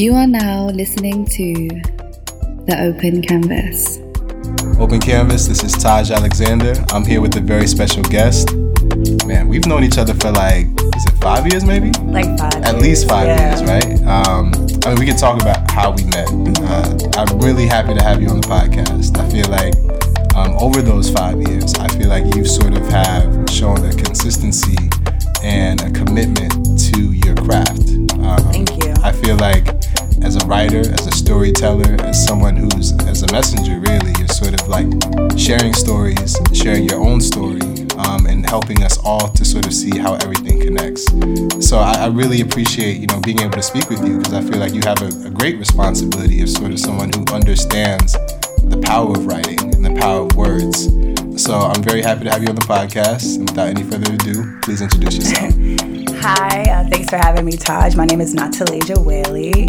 You are now listening to The Open Canvas. Open Canvas, this is Taj Alexander. I'm here with a very special guest. Man, we've known each other for like, is it five years maybe? Like five. At years. least five yeah. years, right? Um, I mean, we can talk about how we met. Uh, I'm really happy to have you on the podcast. I feel like um, over those five years, I feel like you sort of have shown a consistency and a commitment to your craft. Um, Thank you. I feel like as a writer, as a storyteller, as someone who's as a messenger, really, you're sort of like sharing stories, sharing your own story, um, and helping us all to sort of see how everything connects. So I, I really appreciate you know being able to speak with you because I feel like you have a, a great responsibility of sort of someone who understands the power of writing and the power of words. So I'm very happy to have you on the podcast. And without any further ado, please introduce yourself. Hi, uh, thanks for having me, Taj. My name is Natelegé Whaley.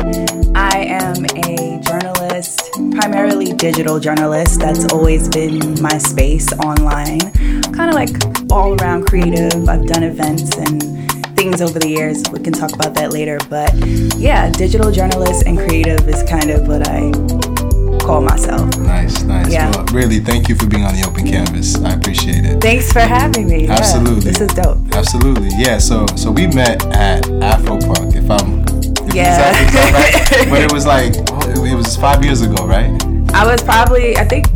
I am a journalist, primarily digital journalist. That's always been my space online. Kind of like all around creative. I've done events and things over the years. We can talk about that later. But yeah, digital journalist and creative is kind of what I call myself. Nice, nice. Yeah. Well, really, thank you for being on the open canvas. I appreciate it. Thanks for having me. Yeah, Absolutely. this is dope. Absolutely, yeah. So, so we met at Afro Punk, if I'm. If Yeah. Is right? but it was like oh, it was five years ago, right? I was probably, I think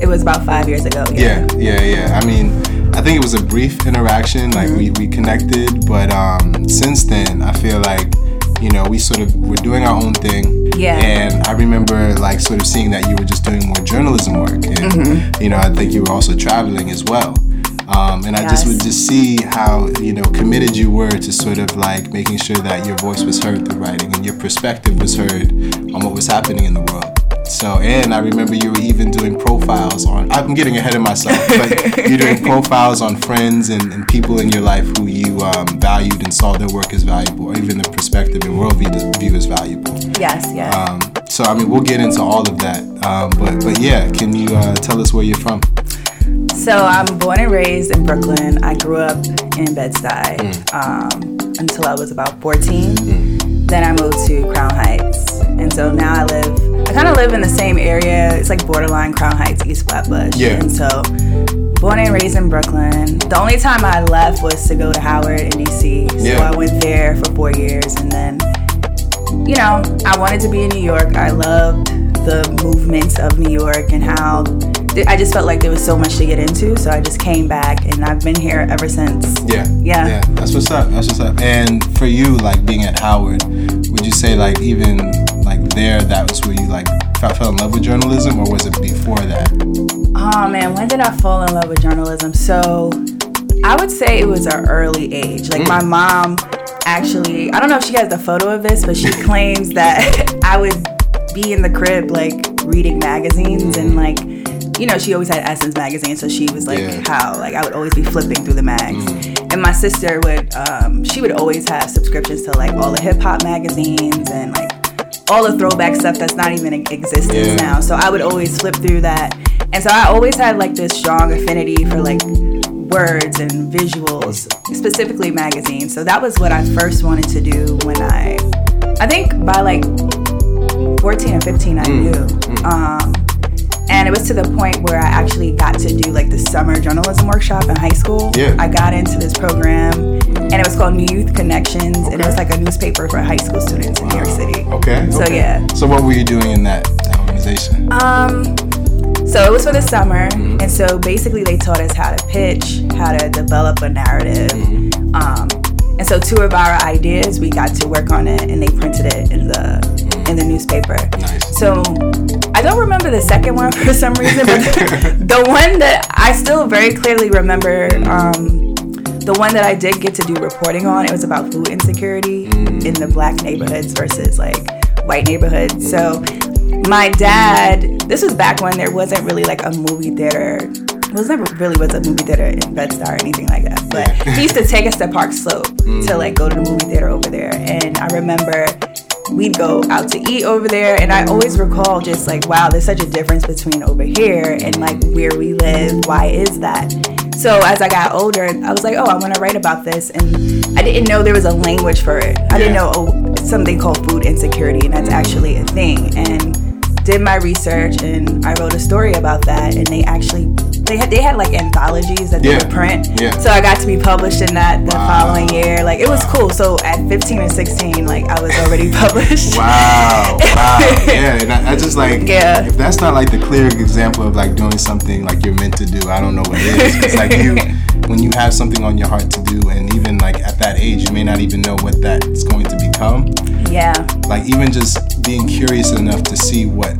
it was about five years ago. Yeah, yeah, yeah. I mean, I think it was a brief interaction. Like we we connected, but um, since then, I feel like you know we sort of we're doing our own thing. Yeah. And I remember like sort of seeing that you were just doing more journalism work, and Mm-hmm. you know I think you were also traveling as well. Um, and I just would just see how you know committed you were to sort of like making sure that your voice was heard through writing and your perspective was heard on what was happening in the world. So, and I remember you were even doing profiles on, I'm getting ahead of myself, but you're doing profiles on friends and, and people in your life who you um, valued and saw their work as valuable, or even the perspective and worldview view as valuable. Yes, yes. Um, so, I mean, we'll get into all of that. Um, but, but yeah, can you uh, tell us where you're from? So I'm born and raised in Brooklyn. I grew up in Bed-Stuy Mm. um, until I was about 14. Then I moved to Crown Heights, and so now I live. I kind of live in the same area. It's like borderline Crown Heights, East Flatbush. Yeah. And so, born and raised in Brooklyn. The only time I left was to go to Howard in DC. So Yeah. I went there for four years, and then you know, I wanted to be in New York. I loved the movements of New York and how I just felt like there was so much to get into. So I just came back and I've been here ever since. Yeah. Yeah. Yeah. That's what's up. That's what's up. And for you, like being at Howard, would you say like even like there, that was where you like fell, fell in love with journalism, or was it before that? Oh man, when did I fall in love with journalism? So I would say it was an early age. Like my mm. mom actually, I don't know if she has the photo of this, but she claims that I would be in the crib like reading magazines and like you know, she always had Essence magazine, so she was like Yeah. how like I would always be flipping through the mags. And my sister would um she would always have subscriptions to like all the hip hop magazines and like all the throwback stuff that's not even in existence Yeah. now. So I would always flip through that. And so I always had like this strong affinity for like words and visuals, specifically magazines. So that was what I first wanted to do when I I think by like 14 or 15 I knew. Um and it was to the point where I actually got to do like the summer journalism workshop in high school. Yeah. I got into this program and it was called New Youth Connections and it was like a newspaper for high school students in New York City. Okay. So, okay. yeah. So what were you doing in that, that organization? Um, so it was for the summer, and so basically they taught us how to pitch, how to develop a narrative. Um, and so two of our ideas, we got to work on it, and they printed it in the in the newspaper. Nice. So I don't remember the second one for some reason, but the, one that I still very clearly remember. Um, the one that I did get to do reporting on, it was about food insecurity in the black neighborhoods versus like white neighborhoods. So my dad, this was back when there wasn't really like a movie theater. It was never really was a movie theater in Bed-Stuy or anything like that. But he used to take us to Park Slope to like go to the movie theater over there. And I remember we'd go out to eat over there. And i always recall just like wow there's such a difference between over here and like where we live. Why is that? So as i got older i was like oh i want to write about this. And i didn't know there was a language for it. I didn't know oh something called food insecurity, and that's actually a thing. And did my research, and I wrote a story about that, and they actually they had they had like anthologies that they Yeah. would print. Yeah. So I got to be published in that the Wow. following year. Like it was cool. So at 15 or 16, like I was already published. Wow, wow, yeah, and I, I just like, Yeah. if that's not like the clear example of like doing something like you're meant to do, I don't know what it is. It's like you, when you have something on your heart to do, and even like at that age, you may not even know what that's going to become. Yeah. Like even just being curious enough to see what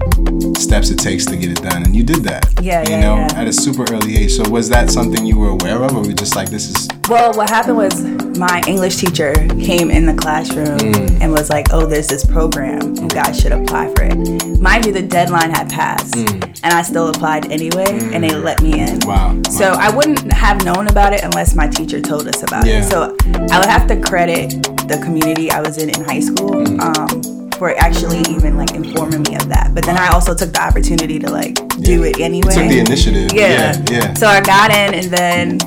steps it takes to get it done, and you did that. Yeah, you yeah, know, yeah. at a super early age. So was that something you were aware of, or were you just like, this is Well, what happened was my English teacher came in the classroom Mm. and was like, "Oh, there's this program. You guys should apply for it." Mind you, the deadline had passed, and I still applied anyway, and they let me in. Mm. wow? So I wouldn't have known about it unless my teacher told us about Yeah. it. So I would have to credit the community I was in in high school Mm. um, for actually even like informing me of that. But then I also took the opportunity to like do Yeah. it anyway. took the initiative. Yeah. yeah, yeah. So I got in, and then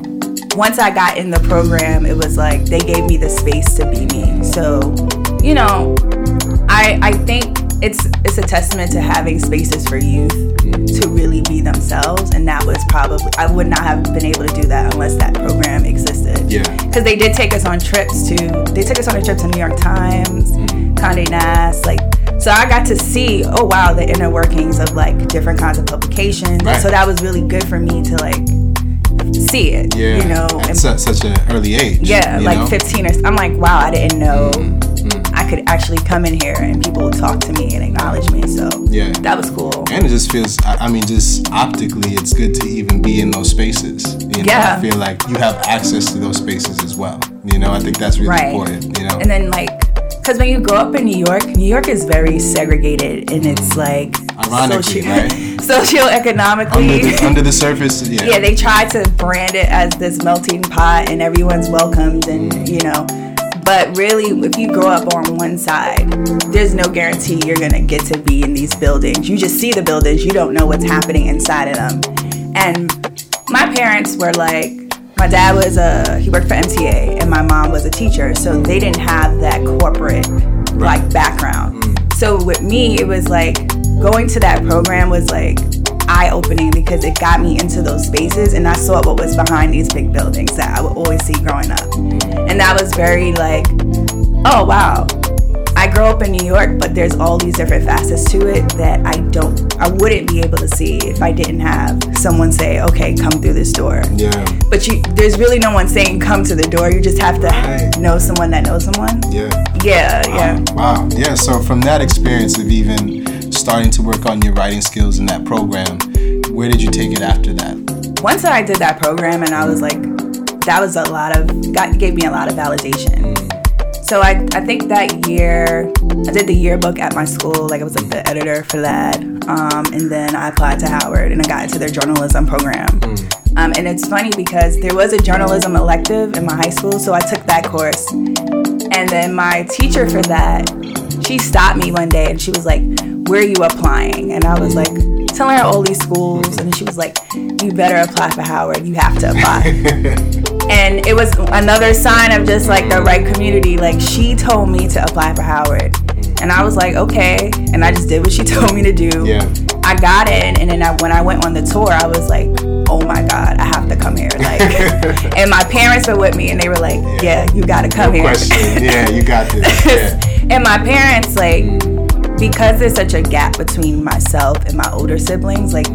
once I got in the program, it was like they gave me the space to be me. So, you know, I I think it's it's a testament to having spaces for youth to really be themselves, and that was probably I would not have been able to do that unless that program existed. Yeah. Because they did take us on trips to they took us on a trip to New York Times, Condé Nast, like. So I got to see, oh wow, the inner workings of like different kinds of publications. Right. So that was really good for me to like see it. Yeah, You know, at and- su- such an early age. yeah, like know? 15 or I'm like, wow, I didn't know Mm, I could actually come in here and people would talk to me and acknowledge me. So Yeah. that was cool. And it just feels, I I mean, just optically, it's good to even be in those spaces. You know, Yeah. I feel like you have access to those spaces as well. You know, I think that's really Right. important, you know? And then like, because when you grow up in New York, New York is very segregated and it's like Ironically, right? socioeconomically. under, the, under the surface, yeah. yeah, they try to brand it as this melting pot and everyone's welcomed and Mm. you know. But really, if you grow up on one side, there's no guarantee you're gonna get to be in these buildings. You just see the buildings, you don't know what's happening inside of them. And my parents were like, my dad was a he worked for MTA and my mom was a teacher, so they didn't have that corporate like background. Mm. So with me, it was like going to that program was like eye opening because it got me into those spaces and I saw what was behind these big buildings that I would always see growing up. And that was very like, oh wow. I grew up in New York, but there's all these different facets to it that I don't, I wouldn't be able to see if I didn't have someone say, okay, come through this door. Yeah, But you, there's really no one saying come to the door. You just have to Right. know someone that knows someone. yeah. Yeah, yeah. Wow. Yeah. So from that experience of even starting to work on your writing skills in that program, where did you take it after that? once I did that program and I was like, that was a lot of, got, gave me a lot of validation. Mm. So I, I think that year, I did the yearbook at my school, like I was like the editor for that. Um, and then I applied to Howard and I got into their journalism program. Um, and it's funny because there was a journalism elective in my high school, so I took that course. And then my teacher for that, she stopped me one day and she was like, Where are you applying? And I was like, telling her all these schools. And she was like, You better apply for Howard. You have to apply. and it was another sign of just like the right community. Like she told me to apply for Howard. And I was like, okay. And I just did what she told me to do. Yeah. I got in, and then I, when I went on the tour, I was like, "Oh my God, I have to come here!" Like, and my parents were with me, and they were like, "Yeah, you got to come No here." question. Yeah, you got this. Yeah. and my parents, like, mm. because there's such a gap between myself and my older siblings, like,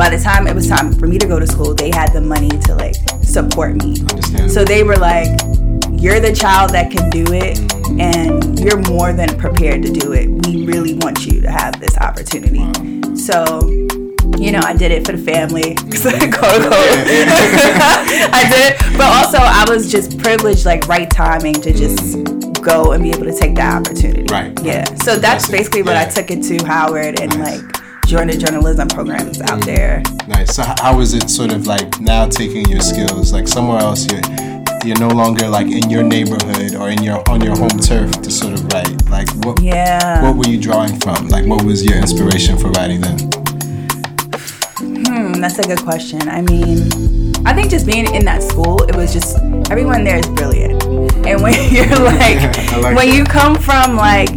by the time it was time for me to go to school, they had the money to like support me. Understand. So they were like, You're the child that can do it, mm-hmm. and you're more than prepared to do it. We really want you to have this opportunity. So, you know, I did it for the family. Quote, unquote. Mm-hmm. I did it, but also I was just privileged, like, right timing to just go and be able to take that opportunity. Right. Yeah. So that's basically what I took it to Howard and, Nice. like, joined the journalism programs out there. Nice. So how is it sort of like now taking your skills like somewhere else? You're you're no longer like in your neighborhood or in your on your home turf to sort of write. Like what Yeah. what were you drawing from? Like what was your inspiration for writing then? Hmm, that's a good question. I mean, I think just being in that school, it was just everyone there is brilliant. And when you're like, like when that. you come from like,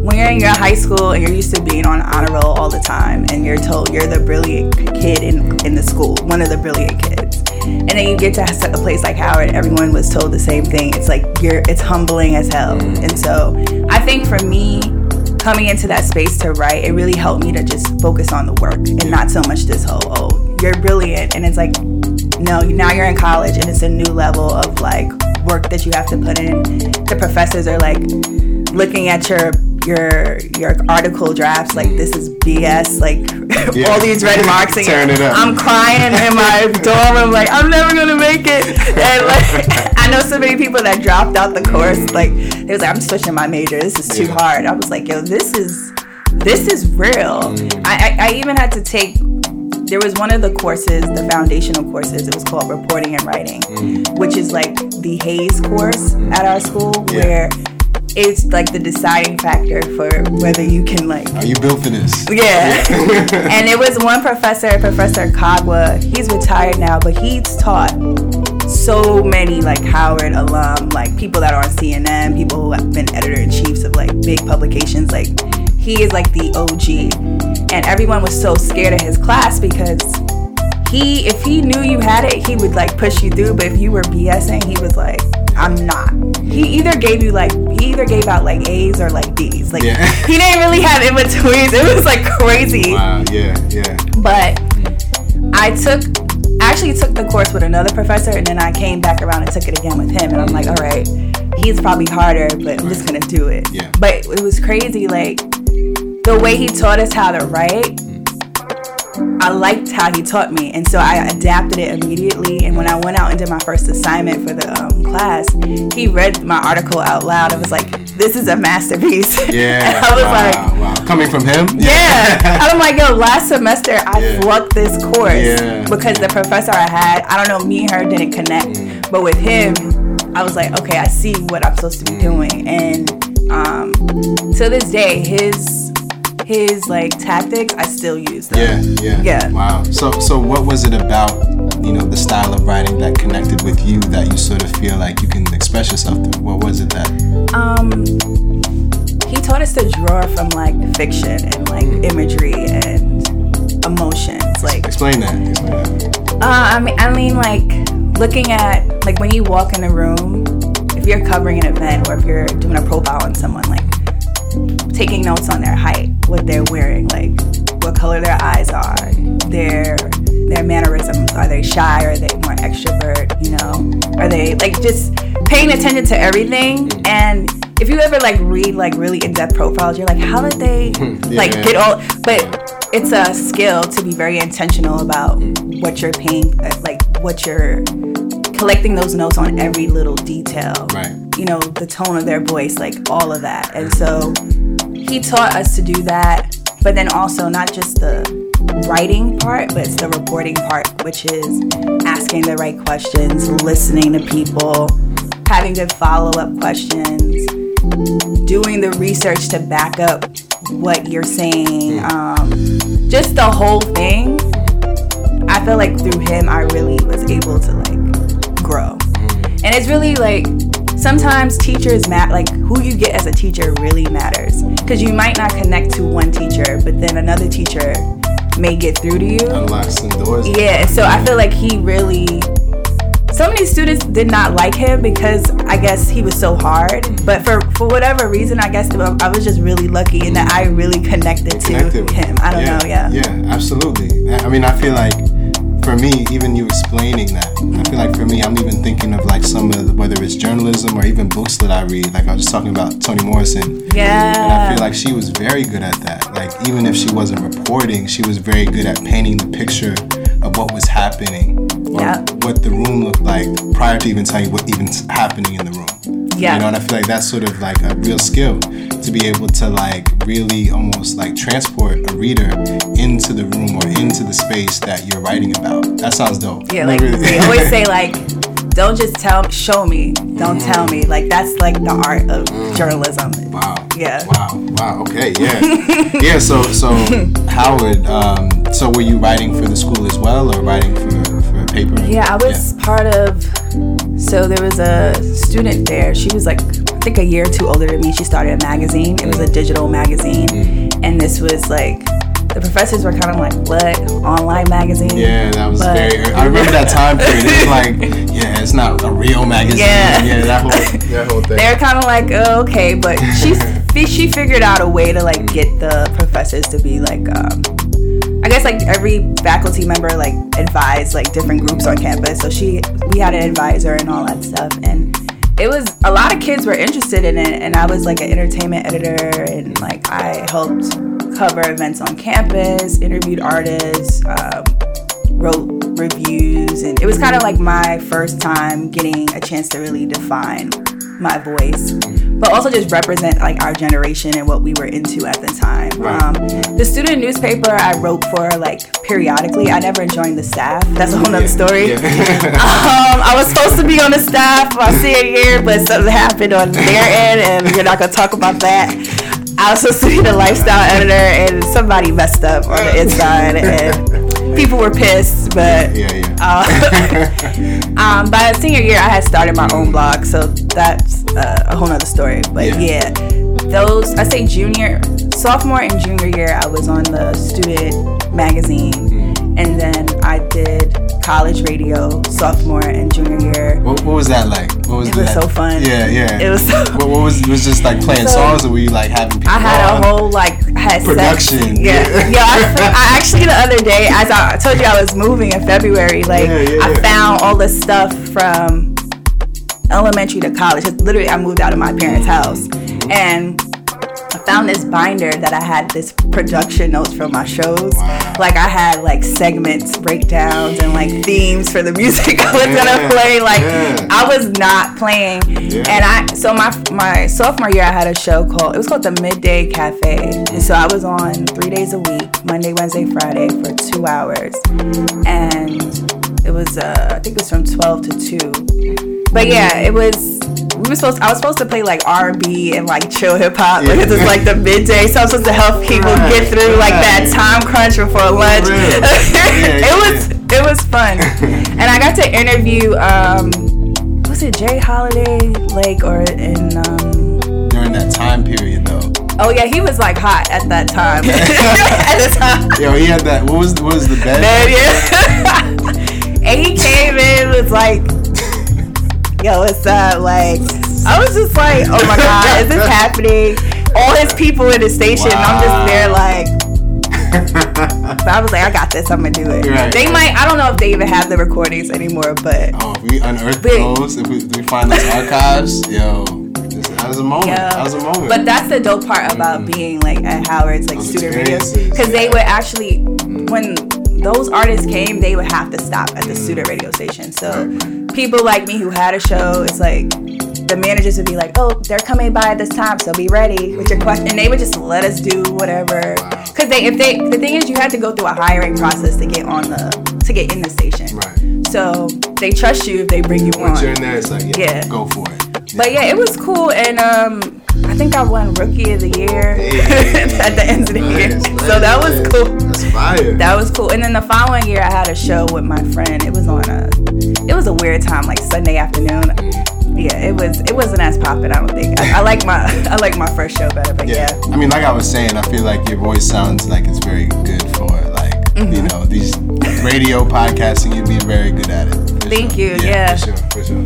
when you're in your high school and you're used to being on honor roll all the time, and you're told you're the brilliant kid in in the school, one of the brilliant kids, and then you get to a place like Howard, and everyone was told the same thing. It's like you're, it's humbling as hell. And so I think for me, coming into that space to write, it really helped me to just focus on the work and not so much this whole, oh, you're brilliant. And it's like, no, now you're in college and it's a new level of like work that you have to put in. The professors are like looking at your your your article drafts like this is BS like Yeah. all these red marks and Tearing it up. I'm crying in my dorm room like I'm never gonna make it and like I know so many people that dropped out the course like they was like I'm switching my major this is too Yeah. hard I was like yo this is this is real Mm. I, I I even had to take there was one of the courses, the foundational courses, it was called reporting and writing, which is like the Hayes course at our school Yeah. where it's like the deciding factor for whether you can like Are you built for this? yeah. and it was one professor, Professor Kagwa. He's retired now, but he's taught so many like Howard alum, like people that are on CNN, people who have been editor in chiefs of like big publications. Like he is like the OG, and everyone was so scared of his class because he, if he knew you had it, he would like push you through. But if you were BSing, he was like, I'm not. He either gave you like he either gave out like A's or like D's. Like Yeah. he didn't really have in betweens. It was like crazy. Wow. Yeah. Yeah. But I took actually took the course with another professor and then I came back around and took it again with him and I'm like, mm. all right, he's probably harder, but I'm just gonna do it. Yeah. But it was crazy, like the way he taught us how to write. I liked how he taught me, and so I adapted it immediately. And when I went out and did my first assignment for the um, class, he read my article out loud. and was like, "This is a masterpiece." Yeah. and I was wow, like, wow. Coming from him. yeah. And I'm like, yo, last semester I Yeah. flunked this course Yeah. because the professor I had, I don't know, me and her didn't connect. Mm. But with him, I was like, okay, I see what I'm supposed to be doing. And um, to this day, his his like tactics, I still use them. Yeah, yeah. Yeah. Wow. So so what was it about, you know, the style of writing that connected with you that you sort of feel like you can express yourself through? What was it that Um, he taught us to draw from like fiction and like imagery and emotions. Like explain that? Explain that. Uh, I mean, I mean, like looking at like when you walk in a room, if you're covering an event or if you're doing a profile on someone, like taking notes on their height, what they're wearing, like what color their eyes are, their their mannerisms. Are they shy? Are they more extrovert? You know, are they like just paying attention to everything? And if you ever like read like really in-depth profiles, you're like, how did they like Yeah. get all? But it's a skill to be very intentional about what you're paying, uh, like what you're collecting those notes on every little detail. Right. You know, the tone of their voice, like all of that. And so he taught us to do that, but then also not just the writing part, but it's the reporting part, which is asking the right questions, listening to people, having good follow up questions, doing the research to back up what you're saying, um, just the whole thing. I feel like through him, I really was able to like grow. And it's really like sometimes teachers matter, like who you get as a teacher really matters. Because you might not connect to one teacher, but then another teacher may get through to you. Unlocks some doors. Yeah, so I feel like he really. So many students did not like him because I guess he was so hard. But for for whatever reason, I guess I was just really lucky in that I really connected to Connected with him. I don't know, yeah. Yeah, absolutely. I mean, I feel like for me, even you explaining that, I feel like for me, I'm even thinking of like some of the, whether it's journalism or even books that I read. Like I was just talking about Toni Morrison. Yeah. And I feel like she was very good at that. Like even if she wasn't reporting, she was very good at painting the picture of what was happening or Yeah. what the room looked like prior to even telling you what even's happening in the room. Yeah. You know, and I feel like that's sort of like a real skill to be able to like really almost like transport a reader into the room or into the space that you're writing about. That sounds dope. Yeah, like they always say, like, don't just tell, show me, don't tell me. Like that's like the art of journalism. Wow. Yeah. Wow. Wow. Okay. Yeah. yeah. So so Howard. Um, so were you writing for the school as well, or writing for for a paper? Yeah, I was part of So there was a student there. She was like, I think a year or two older than me. She started a magazine. It was a digital magazine, Mm. and this was like the professors were kind of like, "What online magazine?" Yeah, that was But- very. I remember that time period. It was like, yeah, it's not a real magazine. Yeah. yeah, that whole that whole thing. They're kind of like, oh, okay, but she she figured out a way to like get the professors to be like, um, I guess like every faculty member like advised like different groups on campus. So she we had an advisor and all that stuff, and it was a lot of kids were interested in it, and I was like an entertainment editor, and like I helped cover events on campus, interviewed artists. Um, wrote reviews and it was kind of like my first time getting a chance to really define my voice but also just represent like our generation and what we were into at the time Right. um, the student newspaper i wrote for like periodically i never joined the staff that's a whole nother story Yeah. um, I was supposed to be on the staff my senior year, but something happened on their end, and we're not gonna talk about that. I was supposed to be the lifestyle editor, and somebody messed up on the inside, and people were pissed. But yeah, yeah. uh, um, by senior year, I had started my own blog, so that's uh, a whole nother story. But Yeah. yeah, those I say junior, sophomore, and junior year, I was on the student magazine, and then I did college radio sophomore and junior year. What, what was that like? What was It was so fun. Yeah, yeah. It was so- What, what was? It was just like playing So- songs, or were you like having people? I had on? a whole like had Production. Yeah, yeah. I, I actually the other day, as I, I told you, I was moving in February. Like Yeah, yeah, I found all this stuff from elementary to college. Literally, I moved out of my parents' house, and I found this binder that I had this production notes from my shows. Wow. Like I had like segments, breakdowns, and like themes for the music I was Yeah, gonna play. Like yeah. I was not playing, Yeah. and I so my my sophomore year I had a show called it was called the Midday Cafe, and so I was on three days a week, Monday, Wednesday, Friday for two hours, and it was uh, I think it was from twelve to two. But yeah, it was. We were supposed. I was supposed to play like R and B and like chill hip hop Yeah. because it's like the midday. So I was supposed to help people get through like that time crunch before lunch. Really? it Yeah, was it was fun, and I got to interview. Um, was it J. Holiday, like, or in? Um, during that time period though. oh yeah, he was like hot at that time. at the time. Yo, he had that. What was what was the bed? Man, yeah. and he came in was like, "Yo, what's up?" Like, I was just like, "Oh my god, is this happening?" All his people in the station, and I'm just there like. But I was like, I got this. I'm gonna do it. Right. They might. I don't know if they even have the recordings anymore, but Oh, if we unearth Big. those, if we, if we find those archives, yo, this, that was a moment. Yeah. That was a moment. But that's the dope part about being like at Howard's like Those student radio because they would actually mm. when those artists came they would have to stop at the mm. student radio station. So people like me who had a show, it's like the managers would be like, "Oh, they're coming by at this time, so be ready with your question." And they would just let us do whatever. Because they, if they, the thing is, you had to go through a hiring process to get on the to get in the station. right. So they trust you if they bring you Once on. you're in there, it's like, yeah, Yeah. go for it. But yeah, it was cool, and um, I think I won Rookie of the Year at the end of the year. Nice, so that was cool. That's fire. That was cool. And then the following year, I had a show with my friend. It was on a, it was a weird time, like Sunday afternoon. Yeah, it was. It wasn't as poppin'. I don't think. I, I like my, I like my first show better. But yeah. yeah, I mean, like I was saying, I feel like your voice sounds like it's very good for like Mm-hmm. you know these radio podcasting. You'd be very good at it. Thank sure. you, yeah. for sure, for sure.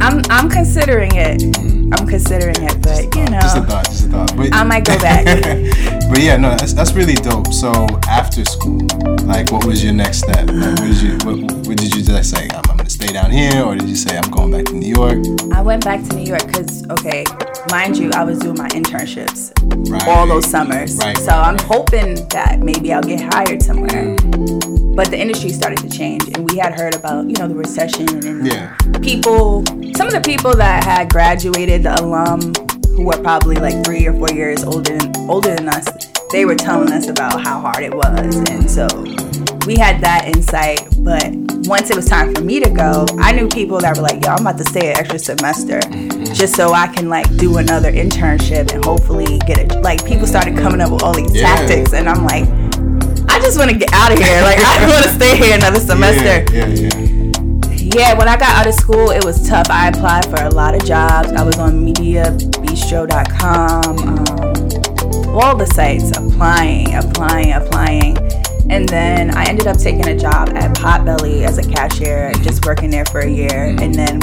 I'm, I'm considering it. I'm considering it, but you know, Just a thought, just a thought. But I might go back. but yeah, no, that's, that's really dope. So after school, like, what was your next step? Like, what did you, what, what did you just say? I'm, I'm gonna stay down here, or did you say I'm going back to New York? I went back to New York because, okay, mind you, I was doing my internships Right. all those summers. Right, So right, I'm hoping that maybe I'll get hired somewhere. Mm. But the industry started to change, and we had heard about, you know, the recession and Yeah. people, some of the people that had graduated, the alum who were probably like three or four years older than, older than us, they were telling us about how hard it was. And so we had that insight. But once it was time for me to go, I knew people that were like, yo, I'm about to stay an extra semester mm-hmm. just so I can like do another internship and hopefully get it. Like people started coming up with all these Yeah. tactics. And I'm like, I just want to get out of here. Like, I don't want to stay here another semester. Yeah, yeah, yeah. yeah, when I got out of school, it was tough. I applied for a lot of jobs. I was on MediaBistro.com, um, all the sites, applying, applying, applying. And then I ended up taking a job at Potbelly as a cashier, just working there for a year. And then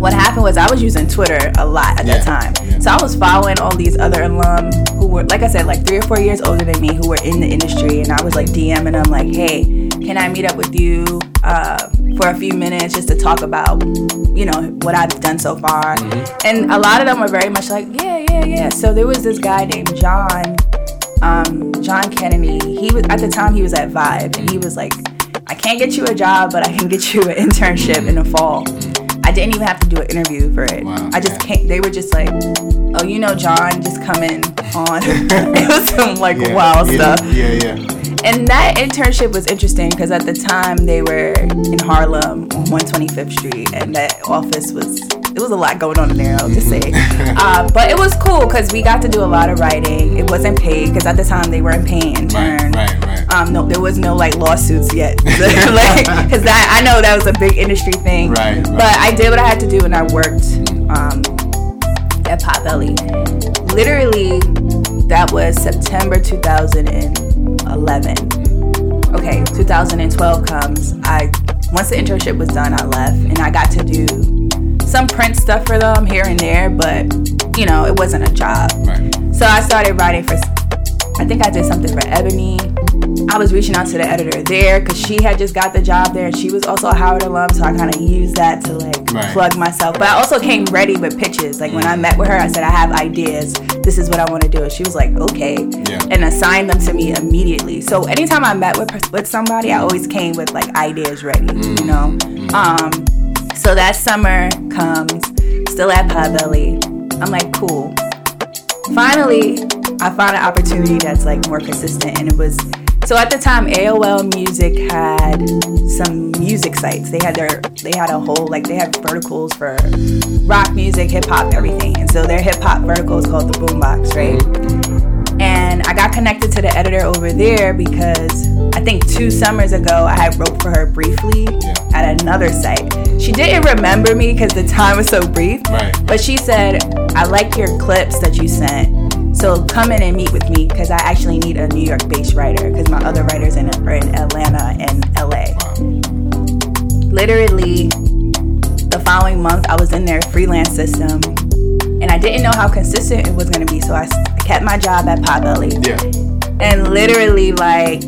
what happened was I was using Twitter a lot at Yeah, that time. yeah. So I was following all these other alum who were, like I said, like three or four years older than me who were in the industry. And I was like DMing them, like, hey, can I meet up with you uh, for a few minutes just to talk about, you know, what I've done so far? And a lot of them were very much like, yeah, yeah, yeah. So there was this guy named John, um, John Kennedy. He was, at the time, he was at Vibe. And he was like, I can't get you a job, but I can get you an internship in the fall. I didn't even have to do an interview for it. Wow, I just yeah. can't. They were just like, "Oh, you know, John, just coming on." it was some like Yeah, wild yeah, stuff. Yeah, yeah. And that internship was interesting because at the time they were in Harlem on 125th Street, and that office was it was a lot going on in there. I'll just say, uh, but it was cool because we got to do a lot of writing. It wasn't paid because at the time they weren't paying intern. Right, right, right. Um, no, there was no like lawsuits yet, like because that I know that was a big industry thing. Right, right. But I did what I had to do, and I worked um, at Potbelly. Literally, that was September 2011. Okay, 2012 comes. I once the internship was done, I left, and I got to do some print stuff for them here and there, but you know, it wasn't a job. right. So I started writing for, I think I did something for Ebony. I was reaching out to the editor there because she had just got the job there and she was also a Howard alum. So I kind of used that to like Right. plug myself. But I also came ready with pitches. Like when I mm. met with her, I said, I have ideas. This is what I want to do. And she was like, okay. Yeah. And assigned them to me immediately. So anytime I met with, with somebody, I always came with like ideas ready, mm. you know? Mm. Um, so that summer comes, still at Potbelly. I'm like, cool finally I found an opportunity that's like more consistent and it was so at the time AOL Music had some music sites. They had their they had a whole like they had verticals for rock music, hip hop, everything. And so their hip hop vertical is called the Boombox, right? And I got connected to the editor over there because I think two summers ago I had wrote for her briefly Yeah. at another site. She didn't remember me because the time was so brief. Right. But she said, I like your clips that you sent. So come in and meet with me because I actually need a New York based writer because my other writers in, are in Atlanta and LA. Literally, the following month, I was in their freelance system and I didn't know how consistent it was going to be. So I kept my job at Potbelly Yeah. and literally like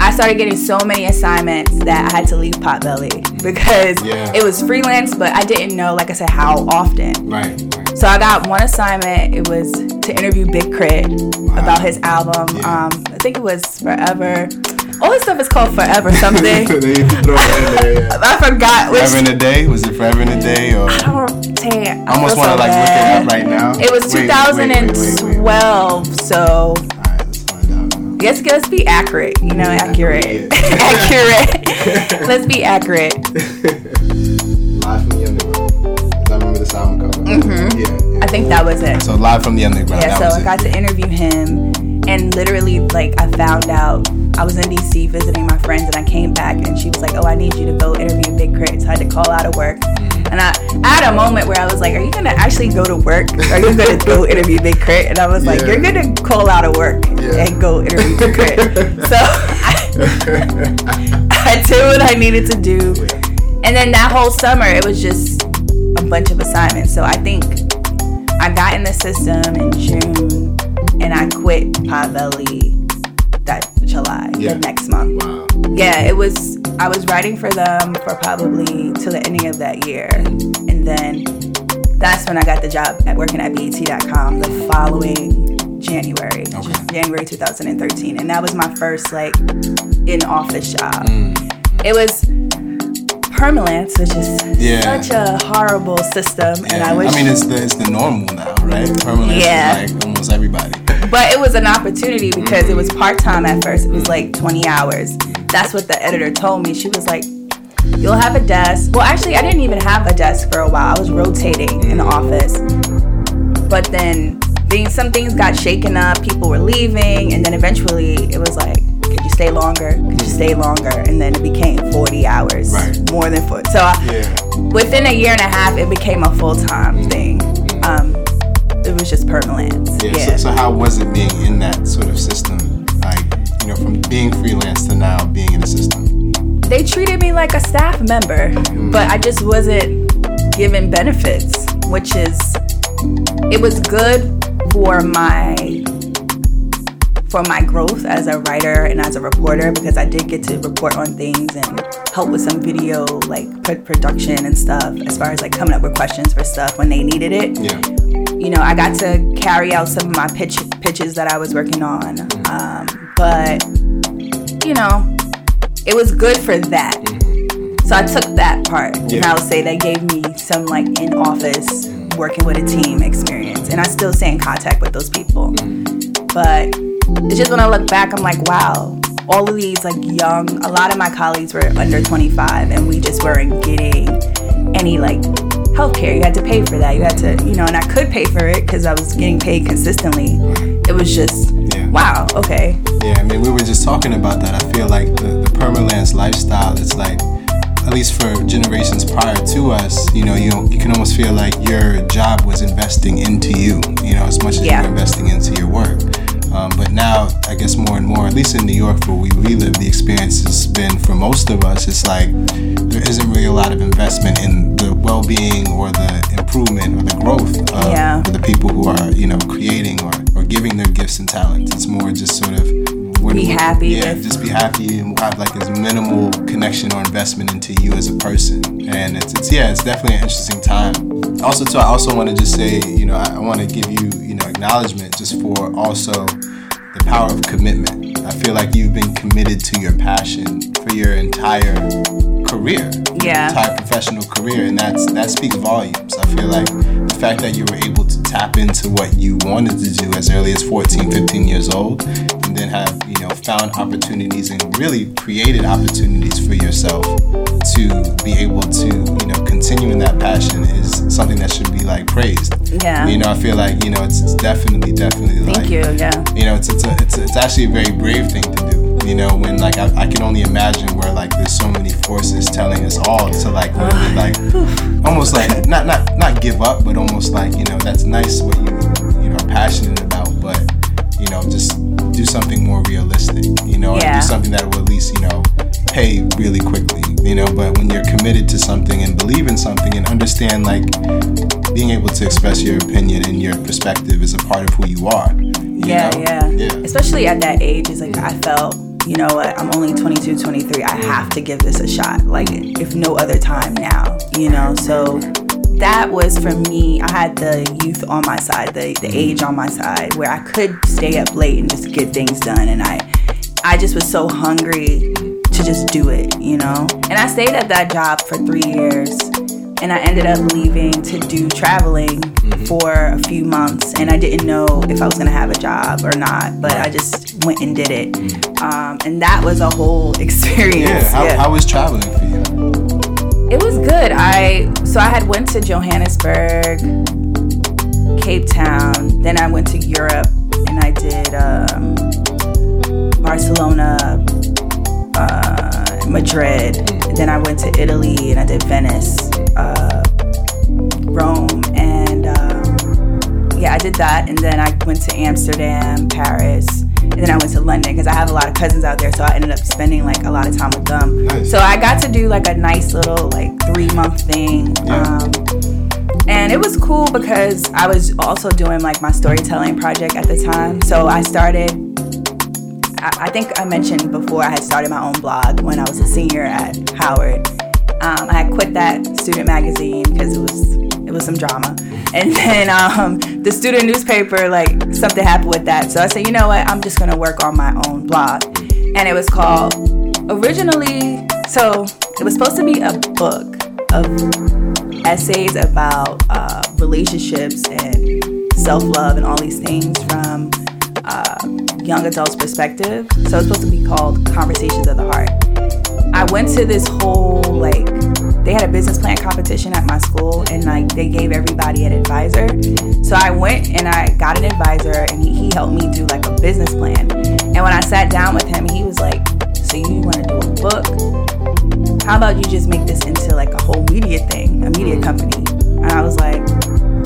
I started getting so many assignments that I had to leave Potbelly because Yeah. it was freelance, but I didn't know, like I said, how often. Right. right. So I got one assignment. It was to interview Big K.R.I.T. about his album. Yeah. Um, I think it was Forever. All this stuff is called Forever something. They used to throw that in there, yeah. I forgot which. Forever in a day? Was it forever in a day or? I I almost want to so like bad. look it up right now. It was Wait, wait, wait, wait, wait, wait. 2012, so Alright, let's Let's, be accurate, you know, accurate. Yeah. accurate. let's be accurate. Live from the underground. I remember this album cover. Yeah, yeah. Mm-hmm. I think that was it. So live from the underground. Yeah, so I it. got to interview him, and literally, like, I found out I was in DC visiting my friends, and I came back, and she was like, "Oh, I need you to go interview Big Crit." So I had to call out of work, Mm-hmm. and I, I had a moment where I was like, "Are you gonna actually go to work? Are you gonna go interview Big K.R.I.T.?" And I was like, Yeah. "You're gonna call out of work Yeah. and go interview Big Crit." so I, I did what I needed to do, and then that whole summer, it was just a bunch of assignments. So I think I got in the system in June and I quit that July, Yeah. the next month. Wow. Yeah, it was, I was writing for them for probably till the ending of that year. And then that's when I got the job at working at BET.com the following January, Okay. January 2013. And that was my first like in office job. Mm. It was Permalance, which is Yeah. such a horrible system. And I wish I mean, it's the it's the normal now, right? Permanent Yeah. is like almost everybody. But it was an opportunity because it was part time at first. It was like 20 hours. That's what the editor told me. She was like, You'll have a desk. Well, actually, I didn't even have a desk for a while. I was rotating in the office. But then things, some things got shaken up. People were leaving. And then eventually it was like, could you stay longer? Could you stay longer? And then it became 40 hours, Right. more than 40. So Yeah. within a year and a half, it became a full time thing. Um, it was just permanent. Yeah. Yeah. So, so how was it being in that sort of system? Like, you know, from being freelance to now being in the system. they treated me like a staff member, mm. but I just wasn't given benefits, which is it was good for my for my growth as a writer and as a reporter because I did get to report on things and help with some video like production and stuff as far as like coming up with questions for stuff when they needed it Yeah. You know, I got to carry out some of my pitch pitches that I was working on. Um, but you know, it was good for that. So I took that part, and I would say that gave me some like in office working with a team experience, and I still stay in contact with those people. But it's just when I look back, I'm like, wow, all of these like young, a lot of my colleagues were under 25, and we just weren't getting any like healthcare. You had to pay for that. You had to, you know, and I could pay for it because I was getting paid consistently. It was just, Yeah. wow, okay. Yeah, I mean, we were just talking about that. I feel like the, the permalance lifestyle is like, at least for generations prior to us, you know, you you can almost feel like your job was investing into you, you know, as much as Yeah. you're investing into your work. Um, but now, I guess more and more, at least in New York, where we relive the experience has been for most of us, it's like there isn't really a lot of investment in the well-being or the improvement or the growth of Yeah. the people who are, you know, creating or, or giving their gifts and talents. It's more just sort of Be happy Yeah, just be happy and have like as minimal connection or investment into you as a person. And it's, it's yeah, it's definitely an interesting time. Also, too, I also want to just say, you know, I, I want to give you, you acknowledgement just for also the power of commitment. I feel like you've been committed to your passion for your entire career, Yeah. entire professional career, and that's that speaks volumes. I feel like the fact that you were able to tap into what you wanted to do as early as 14, 15 years old, and then have you know found opportunities and really created opportunities for yourself to be able to you know continue in that passion is something that should be like praised. Yeah. You know, I feel like you know it's, it's definitely, definitely Thank like you. Yeah. you know, it's it's, a, it's it's actually a very brave thing to do. You know, when like I, I can only imagine where like there's so many forces telling us all to like really like almost like not not not give up, but almost like you know that's nice what you you know are passionate about, but you know just do something more realistic. You know, or Yeah. do something that will at least you know pay really quickly. You know, but when you're committed to something and believe in something and understand like being able to express your opinion and your perspective is a part of who you are. you Yeah, know? yeah. Yeah. Especially at that age, it's like I felt, you know what, I'm only 22, 23. I have to give this a shot. Like, if no other time now, you know? So that was for me, I had the youth on my side, the, the age on my side, where I could stay up late and just get things done. And I, I just was so hungry to just do it, you know? And I stayed at that job for three years and I ended up leaving to do traveling for a few months, and I didn't know if I was gonna have a job or not, but I just went and did it, um, and that was a whole experience. Yeah, how, yeah. how was traveling for you? it was good. I so I had went to Johannesburg, Cape Town, then I went to Europe, and I did um, Barcelona, uh, Madrid. Then I went to Italy, and I did Venice, uh, Rome, and um, yeah, I did that. And then I went to Amsterdam, Paris, and then I went to London because I have a lot of cousins out there, so I ended up spending like a lot of time with them. Nice. So I got to do like a nice little like three month thing. Yeah. Um, and it was cool because I was also doing like my storytelling project at the time. So I started, I, think I mentioned before I had started my own blog when I was a senior at Howard. Um, I had quit that student magazine because it was it was some drama, and then um, the student newspaper like something happened with that. So I said, you know what, I'm just gonna work on my own blog, and it was called originally. So it was supposed to be a book of essays about uh, relationships and self love and all these things from uh, young adults' perspective. So it's supposed to be called Conversations of the Heart. I went to this whole like they had a business plan competition at my school and like they gave everybody an advisor. So I went and I got an advisor and he, he helped me do like a business plan. And when I sat down with him, he was like, "So you want to do a book? How about you just make this into like a whole media thing, a media company?" And I was like,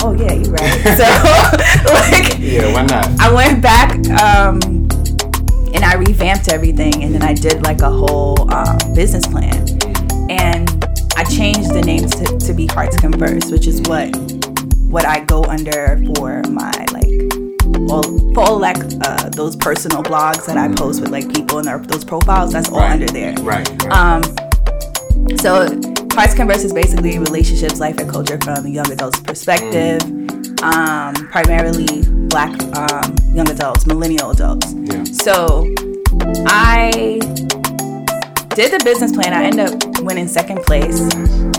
"Oh yeah, you're right." so like, Yeah, why not? I went back um, and I revamped everything, and then I did like a whole um, business plan, and I changed the names to, to be Hearts Converse, which is what what I go under for my like all for all like uh, those personal blogs that I post with like people in their, those profiles. That's all Right. under there. Right. right. Um, so Hearts Converse is basically relationships, life, and culture from a young adult's perspective. Um, primarily black um, young adults, millennial adults. yeah. So I did the business plan. I ended up winning second place.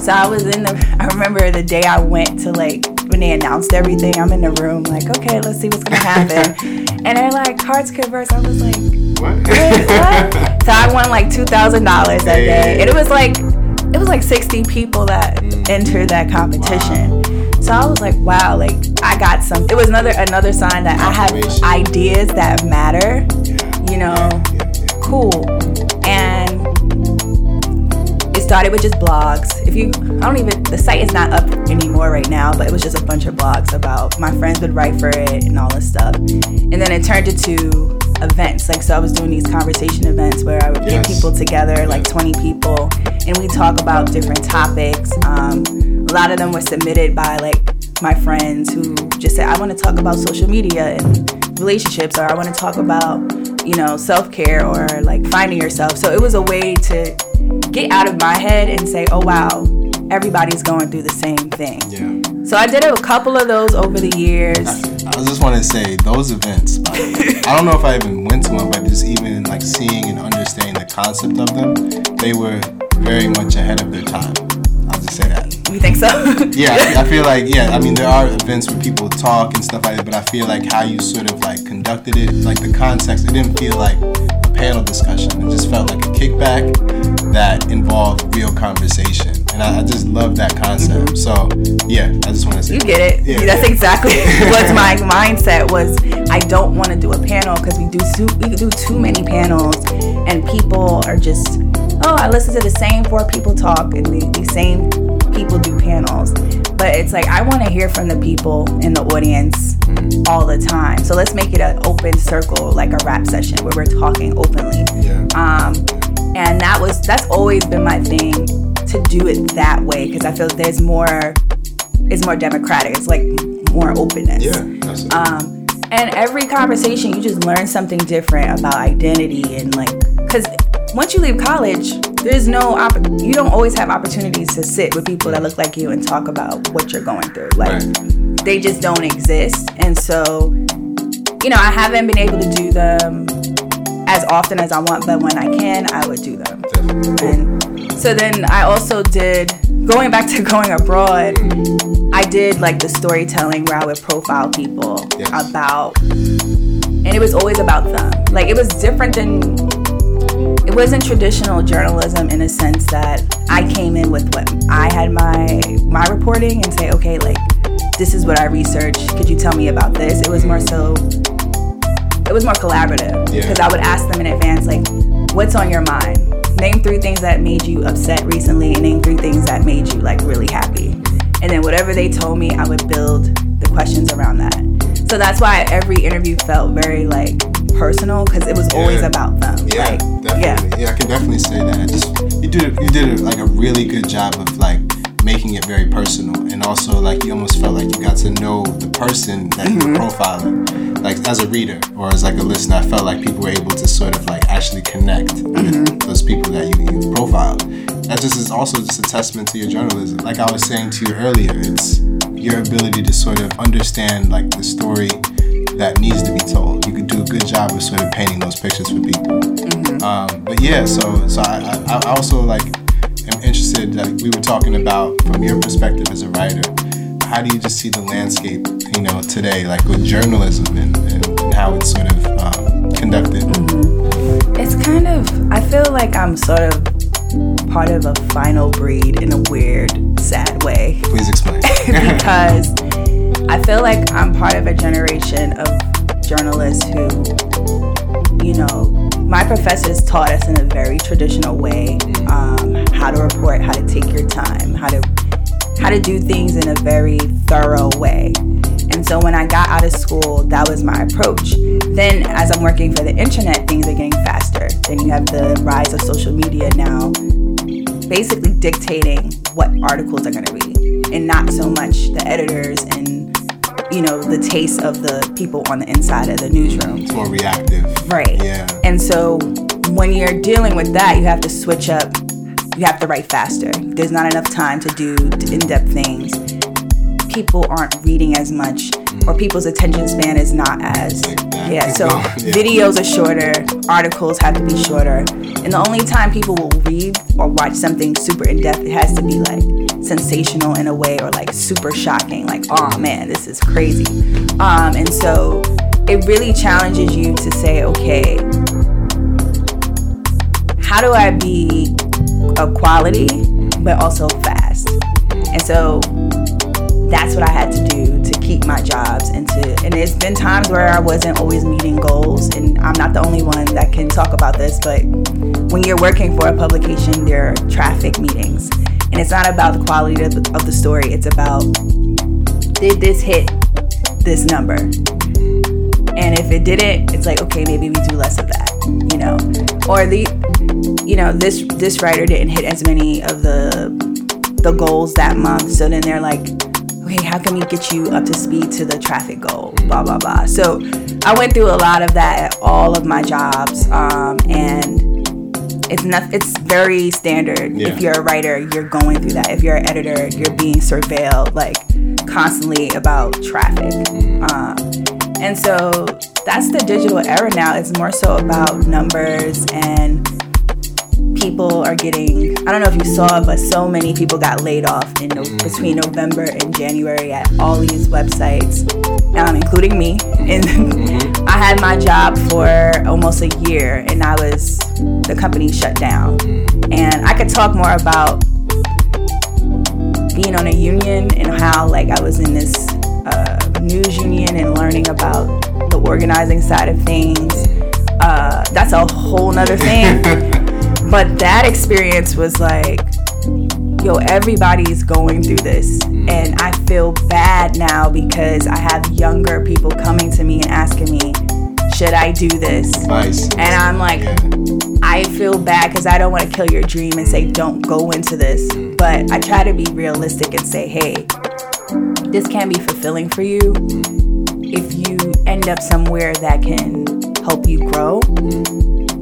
So I was in the. I remember the day I went to like when they announced everything. I'm in the room like, okay, let's see what's gonna happen. and they're like, Hearts Converse. I was like, What? Wait, what? so I won like two thousand dollars that day, and it was like it was like sixty people that mm. entered that competition. So I was like, wow, like I got some. It was another another sign that I have ideas that matter. yeah. You know, Yeah, yeah. cool. And it started with just blogs. If you, I don't even, the site is not up anymore right now, but it was just a bunch of blogs about my friends would write for it and all this stuff. And then it turned into events. Like, so I was doing these conversation events where I would get people together, like 20 people, and we talk about different topics. Um, a lot of them were submitted by like my friends who just said, I want to talk about social media and relationships, or I want to talk about, you know, self care or like finding yourself. So it was a way to get out of my head and say, oh, wow, everybody's going through the same thing. Yeah. So I did a couple of those over the years. I just want to say those events. by the way, I don't know if I even went to one, but just even like seeing and understanding the concept of them, they were very much ahead of their time. I'll just say that. You think so? Yeah, I, I feel like yeah. I mean, there are events where people talk and stuff like that, but I feel like how you sort of like conducted it, like the context, it didn't feel like a panel discussion. It just felt like a kickback that involved real conversation, and I, I just love that concept. So yeah, I just want to say You get it. Yeah, That's yeah. exactly what my mindset was. I don't want to do a panel because we do too, we do too many panels, and people are just oh I listen to the same four people talk and the, the same people do panels. But it's like I want to hear from the people in the audience all the time. So let's make it an open circle, like a rap session where we're talking openly. Yeah. Um, and that was that's always been my thing to do it that way because I feel there's more it's more democratic. It's like more openness. Yeah, that's it. Um, and every conversation, you just learn something different about identity and like, because once you leave college, there's no you don't always have opportunities to sit with people that look like you and talk about what you're going through. Like, Right. they just don't exist. And so, you know, I haven't been able to do them as often as I want, but when I can, I would do them. Definitely. And so then I also did going back to going abroad. I did like the storytelling where I would profile people Yes. about, and it was always about them. Like it was different than. It wasn't traditional journalism in a sense that I came in with what I had my my reporting and say, okay, like this is what I researched. Could you tell me about this? It was more so it was more collaborative Yeah. because I would ask them in advance, like, what's on your mind? Name three things that made you upset recently, and name three things that made you like really happy. And then whatever they told me, I would build the questions around that. So that's why every interview felt very like personal because it was always about them. Yeah, like, definitely. Yeah. I can definitely say that. I just you did you did like a really good job of like making it very personal, and also like you almost felt like you got to know the person that you Mm-hmm. were profiling. Like as a reader or as like a listener, I felt like people were able to sort of like actually connect Mm-hmm. with those people that you, you profiled. That just is also just a testament to your journalism. Like I was saying to you earlier, it's your ability to sort of understand like the story that needs to be told. You could do a good job of sort of painting those pictures for people. Um, but yeah, so so I, I, I also like interested. Like we were talking about from your perspective as a writer, how do you just see the landscape, you know, today, like with journalism and, and, and how it's sort of um, conducted? It's kind of, I feel like I'm sort of part of a final breed in a weird, sad way. Please explain. because I feel like I'm part of a generation of journalists who, you know, my professors taught us in a very traditional way um, how to report, how to take your time, how to how to do things in a very thorough way. And so when I got out of school, that was my approach. Then, as I'm working for the internet, things are getting faster. Then you have the rise of social media now, basically dictating what articles are going to be, and not so much the editors and you know the taste of the people on the inside of the newsroom. It's more reactive. Right. Yeah. And so when you're dealing with that, you have to switch up. You have to write faster. There's not enough time to do in-depth things. People aren't reading as much, or people's attention span is not as yeah. So videos are shorter, articles have to be shorter, and the only time people will read or watch something super in depth, it has to be like sensational in a way, or like super shocking. Like, oh man, this is crazy. Um, and so it really challenges you to say, okay, how do I be a quality but also fast? And so that's what I had to do to keep my jobs and to and there's been times where I wasn't always meeting goals and I'm not the only one that can talk about this, but when you're working for a publication there are traffic meetings. And it's not about the quality of the, of the story, it's about did this hit this number? And if it didn't, it's like okay, maybe we do less of that, you know. Or the you know, this this writer didn't hit as many of the the goals that month. So then they're like, okay, how can we get you up to speed to the traffic goal? Blah blah blah. So I went through a lot of that at all of my jobs, um, and it's not. It's very standard. Yeah. If you're a writer, you're going through that. If you're an editor, you're being surveilled like constantly about traffic. Um, and so that's the digital era now. It's more so about numbers and people are getting i don't know if you saw it but so many people got laid off in no, between november and january at all these websites um, including me. And i had my job for almost a year and i was the company shut down. And i could talk more about being on a union and how like i was in this uh, news union and learning about the organizing side of things. Uh, that's a whole nother thing but that experience was like, yo, everybody's going through this. Mm. And I feel bad now because I have younger people coming to me and asking me, should I do this? Advice. And I'm like, Yeah. I feel bad because I don't want to kill your dream and say, don't go into this. Mm. But I try to be realistic and say, hey, this can be fulfilling for you mm. if you end up somewhere that can help you grow.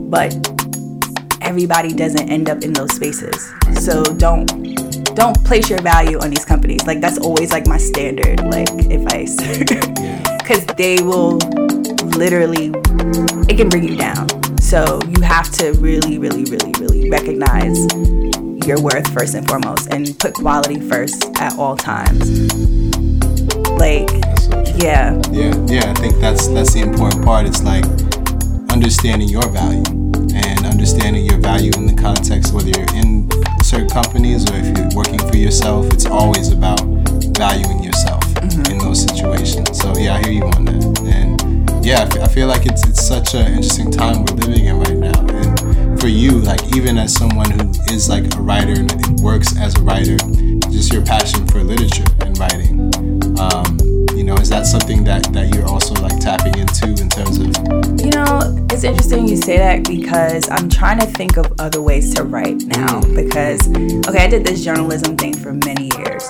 But everybody doesn't end up in those spaces. So don't don't place your value on these companies. Like that's always like my standard like advice. Cuz they will literally it can bring you down. So you have to really really really really recognize your worth first and foremost and put quality first at all times. Like That's so true. yeah. Yeah, yeah. I think that's that's the important part. It's like understanding your value and understanding your value in the context, whether you're in certain companies or if you're working for yourself. It's always about valuing yourself in those situations. So yeah, I hear you on that. And yeah, I feel like it's it's such an interesting time we're living in right now. And for you, like even as someone who is like a writer and works as a writer, just your passion for literature and writing. Um, know, is that something that, that you're also like tapping into in terms of You know, it's interesting you say that because I'm trying to think of other ways to write now. Because, okay, I did this journalism thing for many years.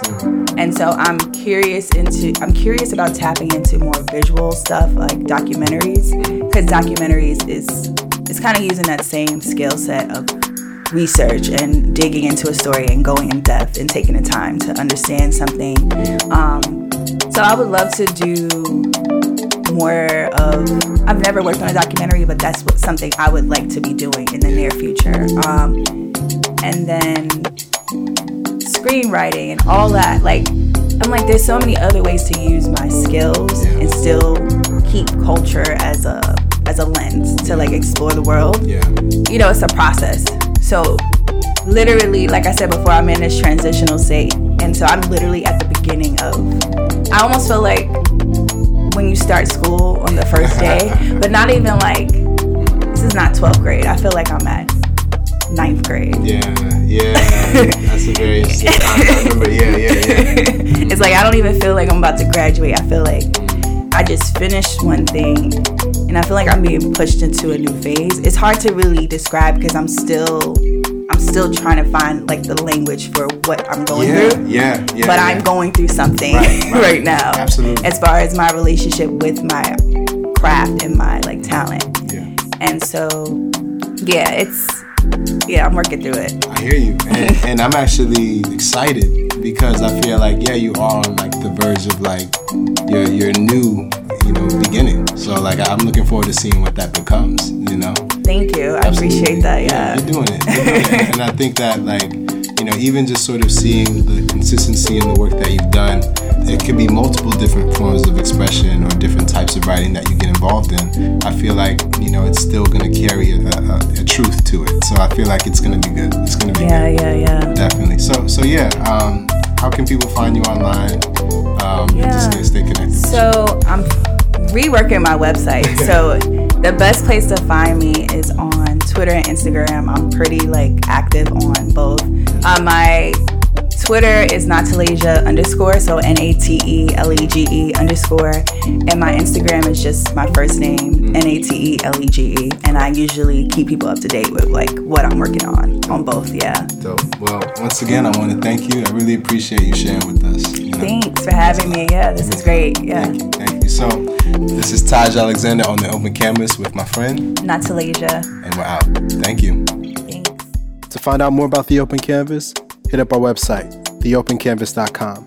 And so I'm curious into, I'm curious about tapping into more visual stuff like documentaries. Because documentaries is, it's kind of using that same skill set of research and digging into a story and going in depth and taking the time to understand something. Um, so I would love to do more of I've never worked on a documentary, but that's what something I would like to be doing in the near future. Um, and then screenwriting and all that. Like I'm like, there's so many other ways to use my skills and still keep culture as a as a lens to like explore the world. yeah, You know, it's a process. So literally, like I said before, I'm in this transitional state. And so I'm literally at the beginning of I almost feel like when you start school on the first day, but not even like this is not 12th grade. I feel like I'm at ninth grade. Yeah, yeah. That's a very I remember. Yeah, yeah, yeah. it's like I don't even feel like I'm about to graduate. I feel like I just finished one thing and I feel like I'm being pushed into a new phase. It's hard to really describe because I'm still I'm still trying to find like the language for what I'm going yeah, through. Yeah, yeah. But yeah. I'm going through something Right, right. right now. Absolutely. As far as my relationship with my craft and my like talent. Yeah. And so yeah, it's yeah, I'm working through it. I hear you, and, and I'm actually excited because I feel like yeah, you are on like the verge of like your your new you know beginning. So like I'm looking forward to seeing what that becomes. You know. Thank you. I appreciate that. Yeah. you're doing it. You're doing it. and I think that like you know even just sort of seeing the consistency in the work that you've done. It could be multiple different forms of expression or different types of writing that you get involved in. I feel like you know it's still going to carry a, a, a truth to it. So I feel like it's going to be good. It's going to be Yeah, good. yeah, yeah. Definitely. So so yeah. Um, how can people find you online? Um, just Yeah. stay, stay connected. So I'm reworking my website. so the best place to find me is on Twitter and Instagram. I'm pretty like active on both. Uh, my Twitter is Natelegé underscore, so N A T E L E G E underscore. And my Instagram is just my first name, N A T E L E G E. And I usually keep people up to date with like what I'm working on on both, yeah. Dope. Well, once again, I want to thank you. I really appreciate you sharing with us. You know? Thanks for having me. Yeah, this is great. Yeah. Thank you. Thank you. So, this is Taj Alexander on the open canvas with my friend, Natelegé. and we're out. Thank you. Thanks. To find out more about the open canvas, hit up our website, theopencanvas.com.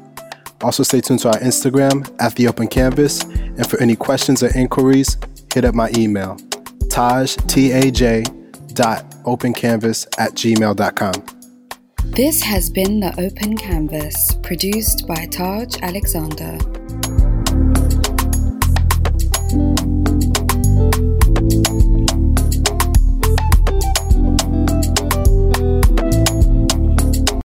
Also, stay tuned to our Instagram at the open canvas. And for any questions or inquiries, hit up my email, taj, T-A-J, dot opencanvas at gmail.com. This has been The Open Canvas, produced by Taj Alexander.